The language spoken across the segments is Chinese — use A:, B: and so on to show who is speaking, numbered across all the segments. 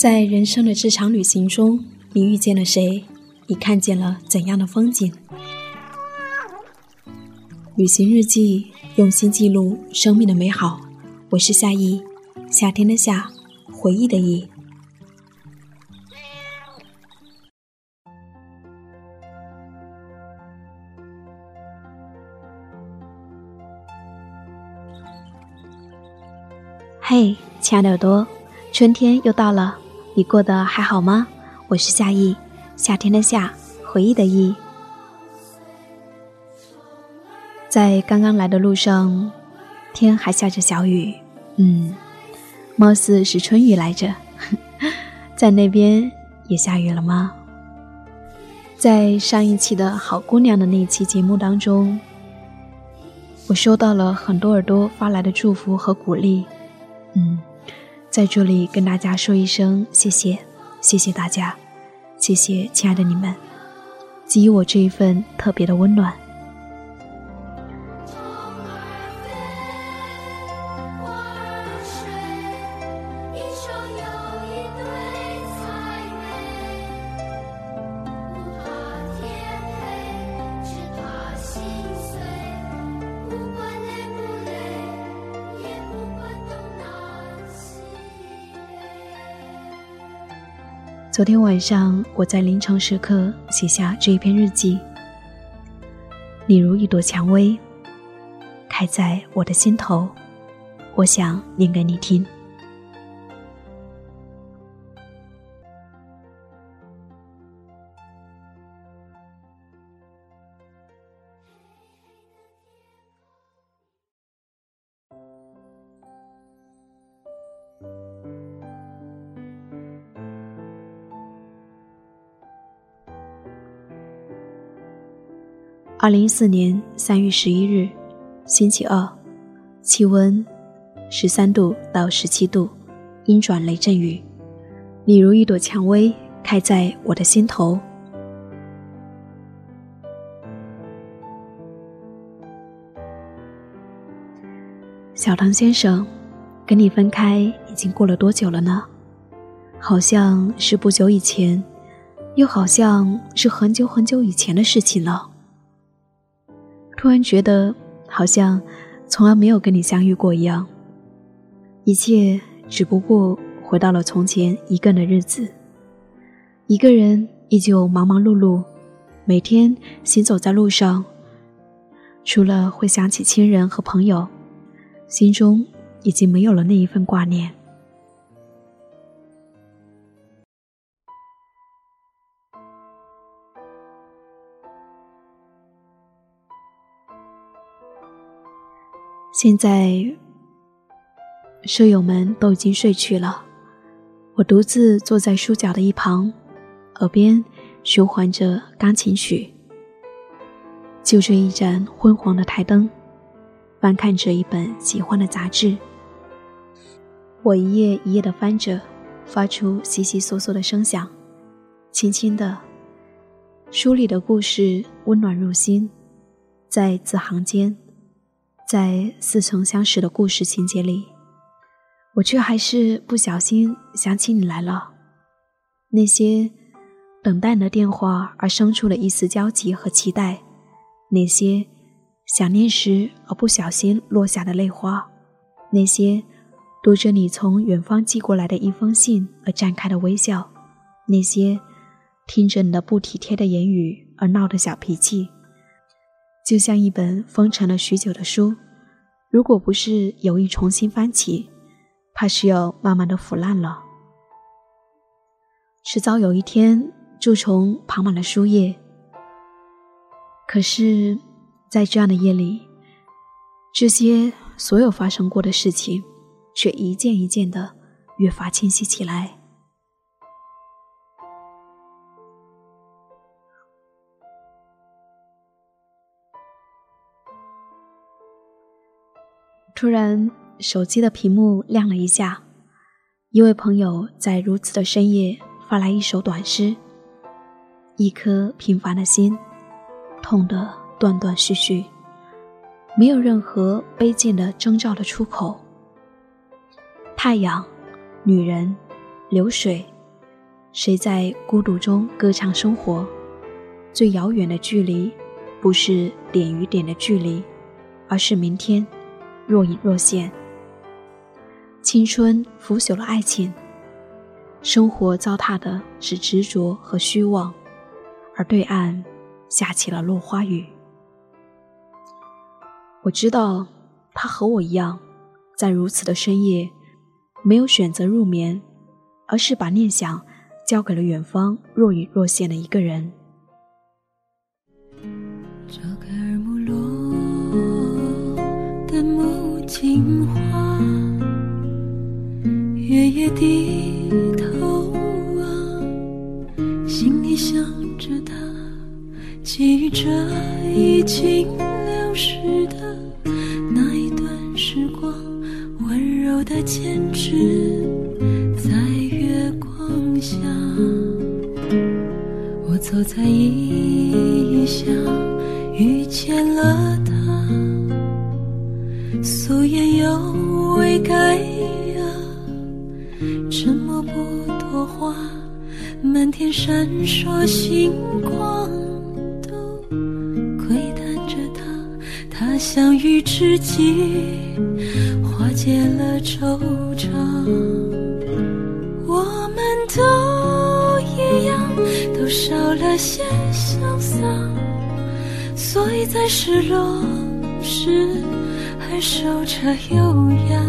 A: 在人生的这场旅行中，你遇见了谁？你看见了怎样的风景？旅行日记，用心记录生命的美好。我是夏意，夏天的夏，回忆的忆。嘿，亲爱的耳朵，春天又到了。你过得还好吗？我是夏意，夏天的夏，回忆的忆。在刚刚来的路上，天还下着小雨，嗯，貌似是春雨来着。在那边也下雨了吗？在上一期的好姑娘的那期节目当中，我收到了很多耳朵发来的祝福和鼓励，嗯。在这里跟大家说一声谢谢，谢谢大家，谢谢亲爱的你们，给予我这一份特别的温暖。昨天晚上，我在凌晨时刻写下这一篇日记。你如一朵蔷薇，开在我的心头，我想念给你听。二零一四年三月十一日，星期二，气温十三度到十七度，阴转雷阵雨。你如一朵蔷薇，开在我的心头。小唐先生，跟你分开已经过了多久了呢？好像是不久以前，又好像是很久很久以前的事情了。突然觉得好像从来没有跟你相遇过一样，一切只不过回到了从前一个人的日子，一个人依旧忙忙碌碌，每天行走在路上，除了会想起亲人和朋友，心中已经没有了那一份挂念。现在，舍友们都已经睡去了，我独自坐在书角的一旁，耳边循环着钢琴曲，就着一盏昏黄的台灯，翻看着一本喜欢的杂志。我一页一页的翻着，发出悉悉嗦嗦的声响，轻轻的，书里的故事温暖入心，在字行间。在似曾相识的故事情节里，我却还是不小心想起你来了。那些等待你的电话而生出了一丝焦急和期待，那些想念时而不小心落下的泪花，那些读着你从远方寄过来的一封信而绽开的微笑，那些听着你的不体贴的言语而闹的小脾气。就像一本封尘了许久的书，如果不是有意重新翻起，怕是要慢慢的腐烂了。迟早有一天，蛀虫爬满了书页。可是，在这样的夜里，这些所有发生过的事情，却一件一件的越发清晰起来。突然，手机的屏幕亮了一下，一位朋友在如此的深夜发来一首短诗。一颗平凡的心，痛得断断续续，没有任何卑贱的征兆的出口。太阳，女人，流水，谁在孤独中歌唱生活？最遥远的距离，不是点与点的距离，而是明天若隐若现。青春腐朽了爱情，生活糟蹋的是执着和虚妄，而对岸下起了落花雨。我知道，他和我一样，在如此的深夜，没有选择入眠，而是把念想交给了远方若隐若现的一个人。
B: 情话，月夜低头啊，心里想着他，记着已经流逝的那一段时光，温柔的坚持在月光下，我走在异乡。遇见了，素颜又未改呀，沉默不多话，满天闪烁星光，都窥探着他。他相遇之际，化解了惆怅。我们都一样，都少了些潇洒。所以在失落时，还守着优雅。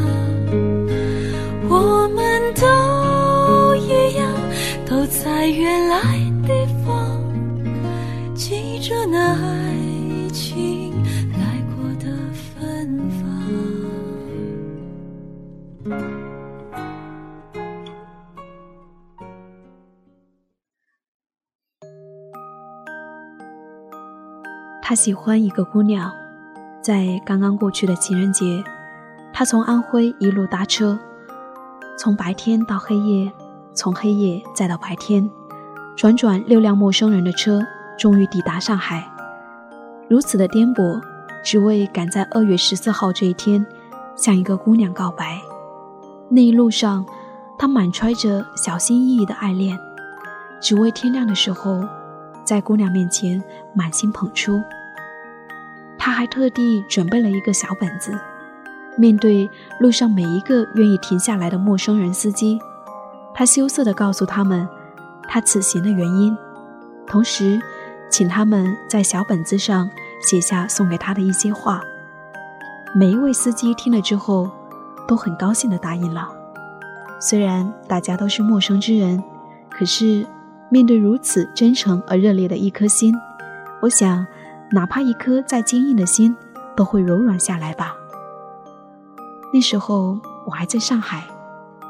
B: 我们都一样，都在原来地方，记着那爱情来过的芬芳。
A: 他喜欢一个姑娘，在刚刚过去的情人节，他从安徽一路搭车，从白天到黑夜，从黑夜再到白天，转转六辆陌生人的车，终于抵达上海。如此的颠簸，只为赶在二月十四号这一天，向一个姑娘告白。那一路上，他满揣着小心翼翼的爱恋，只为天亮的时候，在姑娘面前满心捧出。他还特地准备了一个小本子，面对路上每一个愿意停下来的陌生人司机，他羞涩地告诉他们他此行的原因，同时请他们在小本子上写下送给他的一些话。每一位司机听了之后，都很高兴地答应了。虽然大家都是陌生之人，可是面对如此真诚而热烈的一颗心，我想。哪怕一颗再坚硬的心，都会柔软下来吧。那时候我还在上海，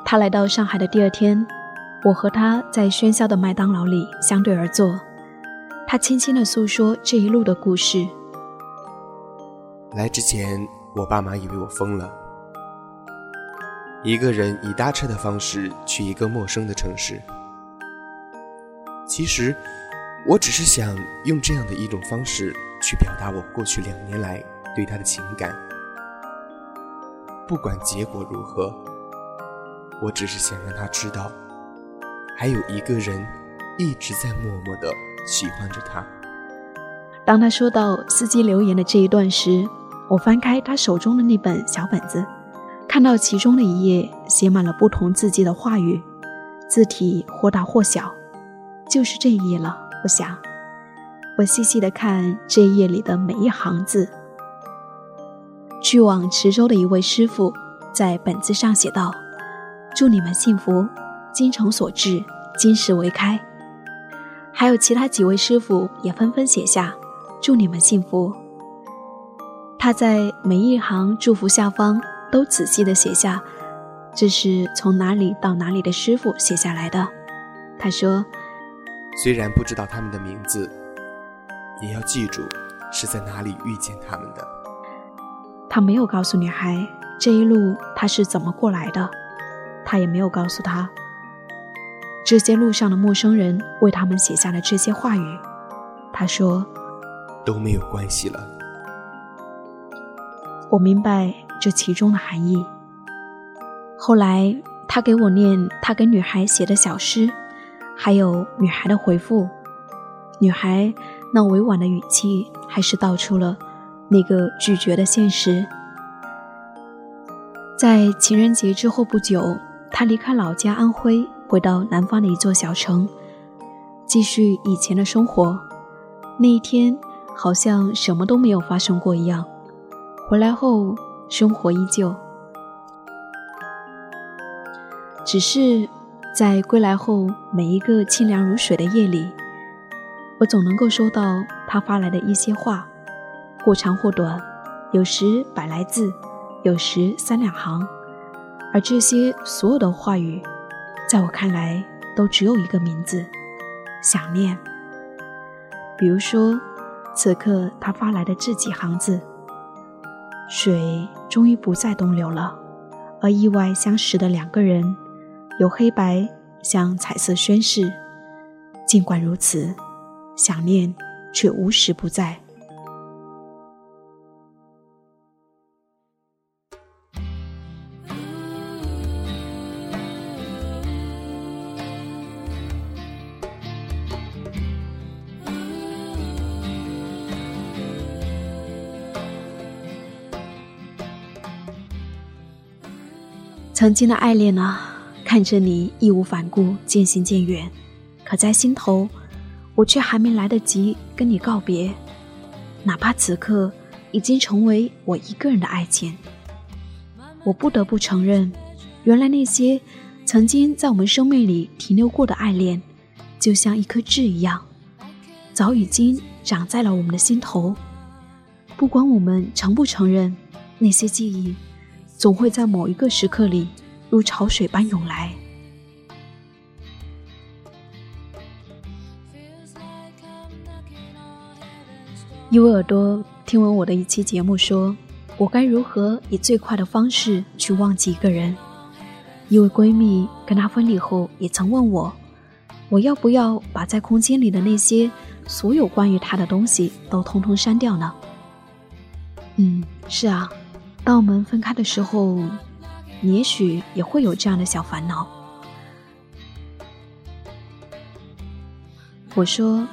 A: 他来到上海的第二天，我和他在喧嚣的麦当劳里相对而坐。他轻轻地诉说这一路的故事。
C: 来之前，我爸妈以为我疯了，一个人以搭车的方式去一个陌生的城市。其实，我只是想用这样的一种方式。去表达我过去两年来对他的情感，不管结果如何，我只是想让他知道，还有一个人一直在默默的喜欢着他。
A: 当他说到司机留言的这一段时，我翻开他手中的那本小本子，看到其中的一页写满了不同字迹的话语，字体或大或小，就是这一页了。我想。我细细的看这一页里的每一行字。去往池州的一位师傅在本子上写道：“祝你们幸福，精诚所至，金石为开。”还有其他几位师傅也纷纷写下：“祝你们幸福。”他在每一行祝福下方都仔细的写下：“这是从哪里到哪里的师傅写下来的。”他说：“
C: 虽然不知道他们的名字。”也要记住是在哪里遇见他们的。
A: 他没有告诉女孩这一路他是怎么过来的，他也没有告诉她这些路上的陌生人为他们写下了这些话语。他说：“
C: 都没有关系了。”
A: 我明白这其中的含义。后来他给我念他给女孩写的小诗，还有女孩的回复，女孩那委婉的语气，还是道出了那个拒绝的现实。在情人节之后不久，他离开老家安徽，回到南方的一座小城，继续以前的生活。那一天，好像什么都没有发生过一样。回来后，生活依旧，只是在归来后每一个清凉如水的夜里，我总能够收到他发来的一些话，或长或短，有时百来字。有时三两行，而这些所有的话语，在我看来都只有一个名字：想念。比如说，此刻他发来的这几行字：“水终于不再东流了，而意外相识的两个人，由黑白向彩色宣誓。尽管如此，想念却无时不在。”曾经的爱恋啊，看着你义无反顾渐行渐远，可在心头，我却还没来得及跟你告别。哪怕此刻已经成为我一个人的爱情，我不得不承认，原来那些曾经在我们生命里停留过的爱恋，就像一颗痣一样，早已经长在了我们的心头。不管我们承不承认，那些记忆。总会在某一个时刻里，如潮水般涌来。一位耳朵听闻我的一期节目，说我该如何以最快的方式去忘记一个人。一位闺蜜跟她分离后，也曾问我，我要不要把在空间里的那些所有关于他的东西都通通删掉呢？嗯，是啊。当我们分开的时候，你也许也会有这样的小烦恼。我说，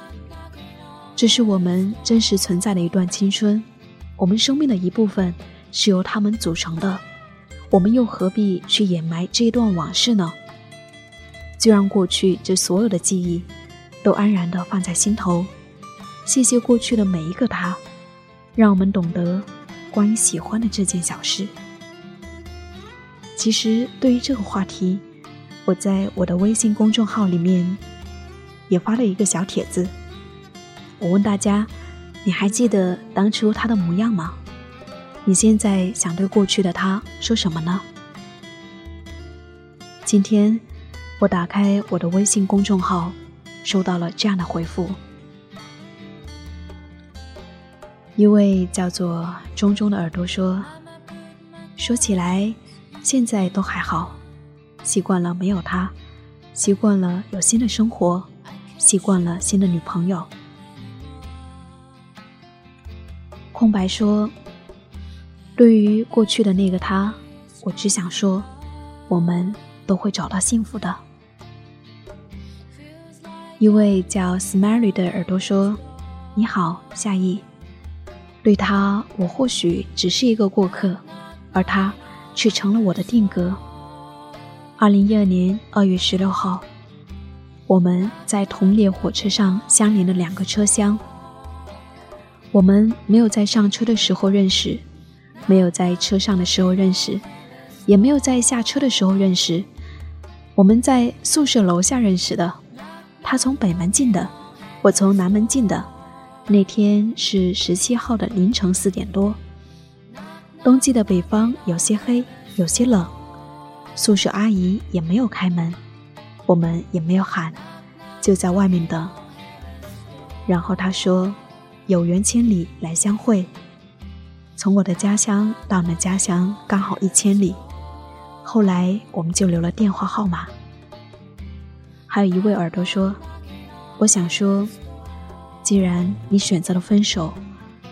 A: 这是我们真实存在的一段青春，我们生命的一部分是由他们组成的，我们又何必去掩埋这一段往事呢？就让过去这所有的记忆，都安然的放在心头。谢谢过去的每一个他，让我们懂得。关于喜欢的这件小事，其实对于这个话题，我在我的微信公众号里面也发了一个小帖子。我问大家，你还记得当初他的模样吗？你现在想对过去的他说什么呢？今天我打开我的微信公众号，收到了这样的回复。一位叫做中中的耳朵说：“说起来，现在都还好，习惯了没有他，习惯了有新的生活，习惯了新的女朋友。”空白说：“对于过去的那个他，我只想说，我们都会找到幸福的。”一位叫 Smiley 的耳朵说：“你好，夏意。”对他，我或许只是一个过客，而他却成了我的定格。二零一二年二月十六号，我们在同列火车上相连的两个车厢。我们没有在上车的时候认识，没有在车上的时候认识，也没有在下车的时候认识。我们在宿舍楼下认识的，他从北门进的，我从南门进的。那天是十七号的凌晨四点多，冬季的北方有些黑，有些冷，宿舍阿姨也没有开门，我们也没有喊，就在外面等。然后她说：“有缘千里来相会。”从我的家乡到那家乡刚好一千里。后来我们就留了电话号码。还有一位耳朵说：“我想说。”既然你选择了分手，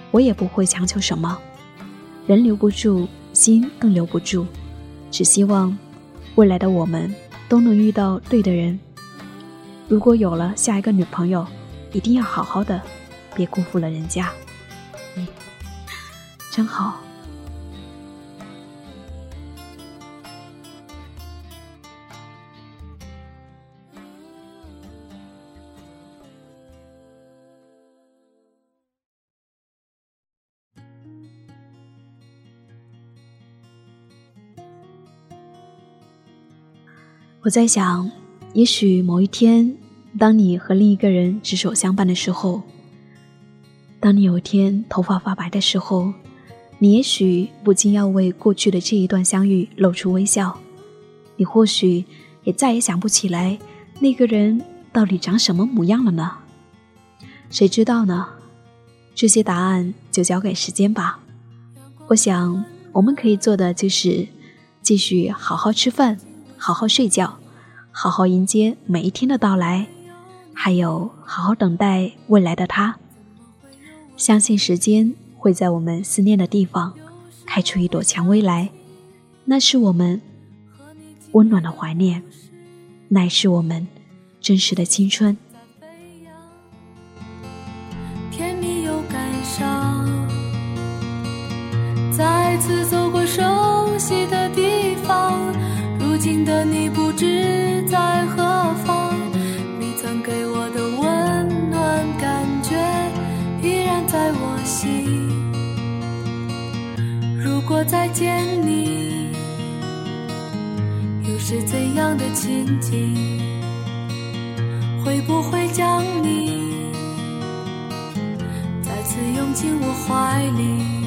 A: 我也不会强求什么。人留不住，心更留不住。只希望未来的我们都能遇到对的人。如果有了下一个女朋友，一定要好好的，别辜负了人家。嗯，真好。我在想，也许某一天，当你和另一个人执手相伴的时候，当你有一天头发发白的时候，你也许不禁要为过去的这一段相遇露出微笑。你或许也再也想不起来那个人到底长什么模样了呢？谁知道呢？这些答案就交给时间吧。我想，我们可以做的就是继续好好吃饭。好好睡觉，好好迎接每一天的到来，还有好好等待未来的他。相信时间会在我们思念的地方开出一朵蔷薇来，那是我们温暖的怀念，乃是我们真实的青春。
B: 甜蜜又感伤，再次果再见你，又是怎样的情景？会不会将你再次拥进我怀里？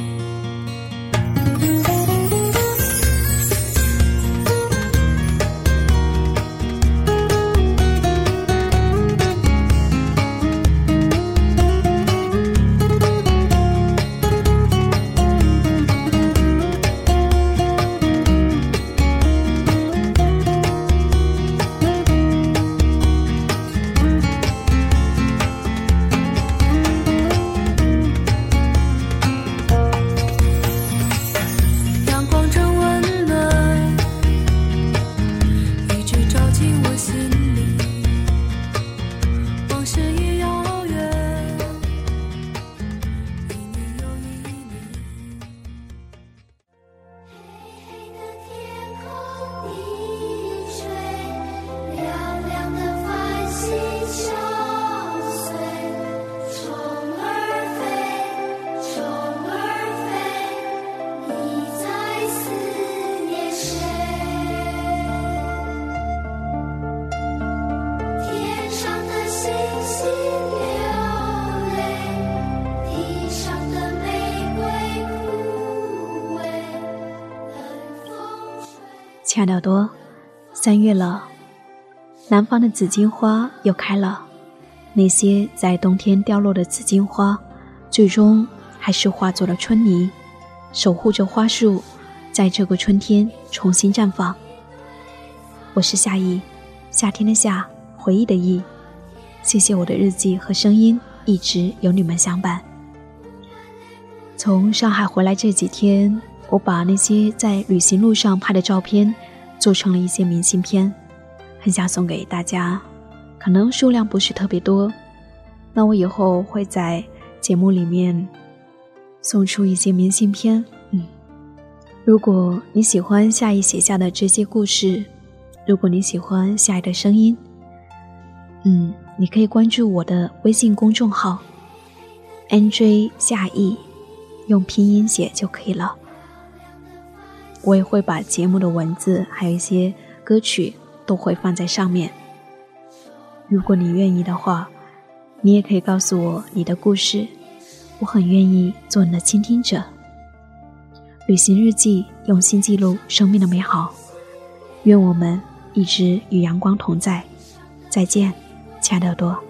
A: 亲爱的耳朵，三月了，南方的紫荆花又开了。那些在冬天掉落的紫荆花，最终还是化作了春泥，守护着花树，在这个春天重新绽放。我是夏意，夏天的夏，回忆的忆。谢谢我的日记和声音一直有你们相伴。从上海回来这几天。我把那些在旅行路上拍的照片做成了一些明信片，很想送给大家，可能数量不是特别多。那我以后会在节目里面送出一些明信片。嗯，如果你喜欢夏意写下的这些故事，如果你喜欢夏意的声音，嗯，你可以关注我的微信公众号 “nj 夏意”，用拼音写就可以了。我也会把节目的文字，还有一些歌曲，都会放在上面。如果你愿意的话，你也可以告诉我你的故事，我很愿意做你的倾听者。旅行日记，用心记录生命的美好。愿我们一直与阳光同在。再见，亲爱的耳朵。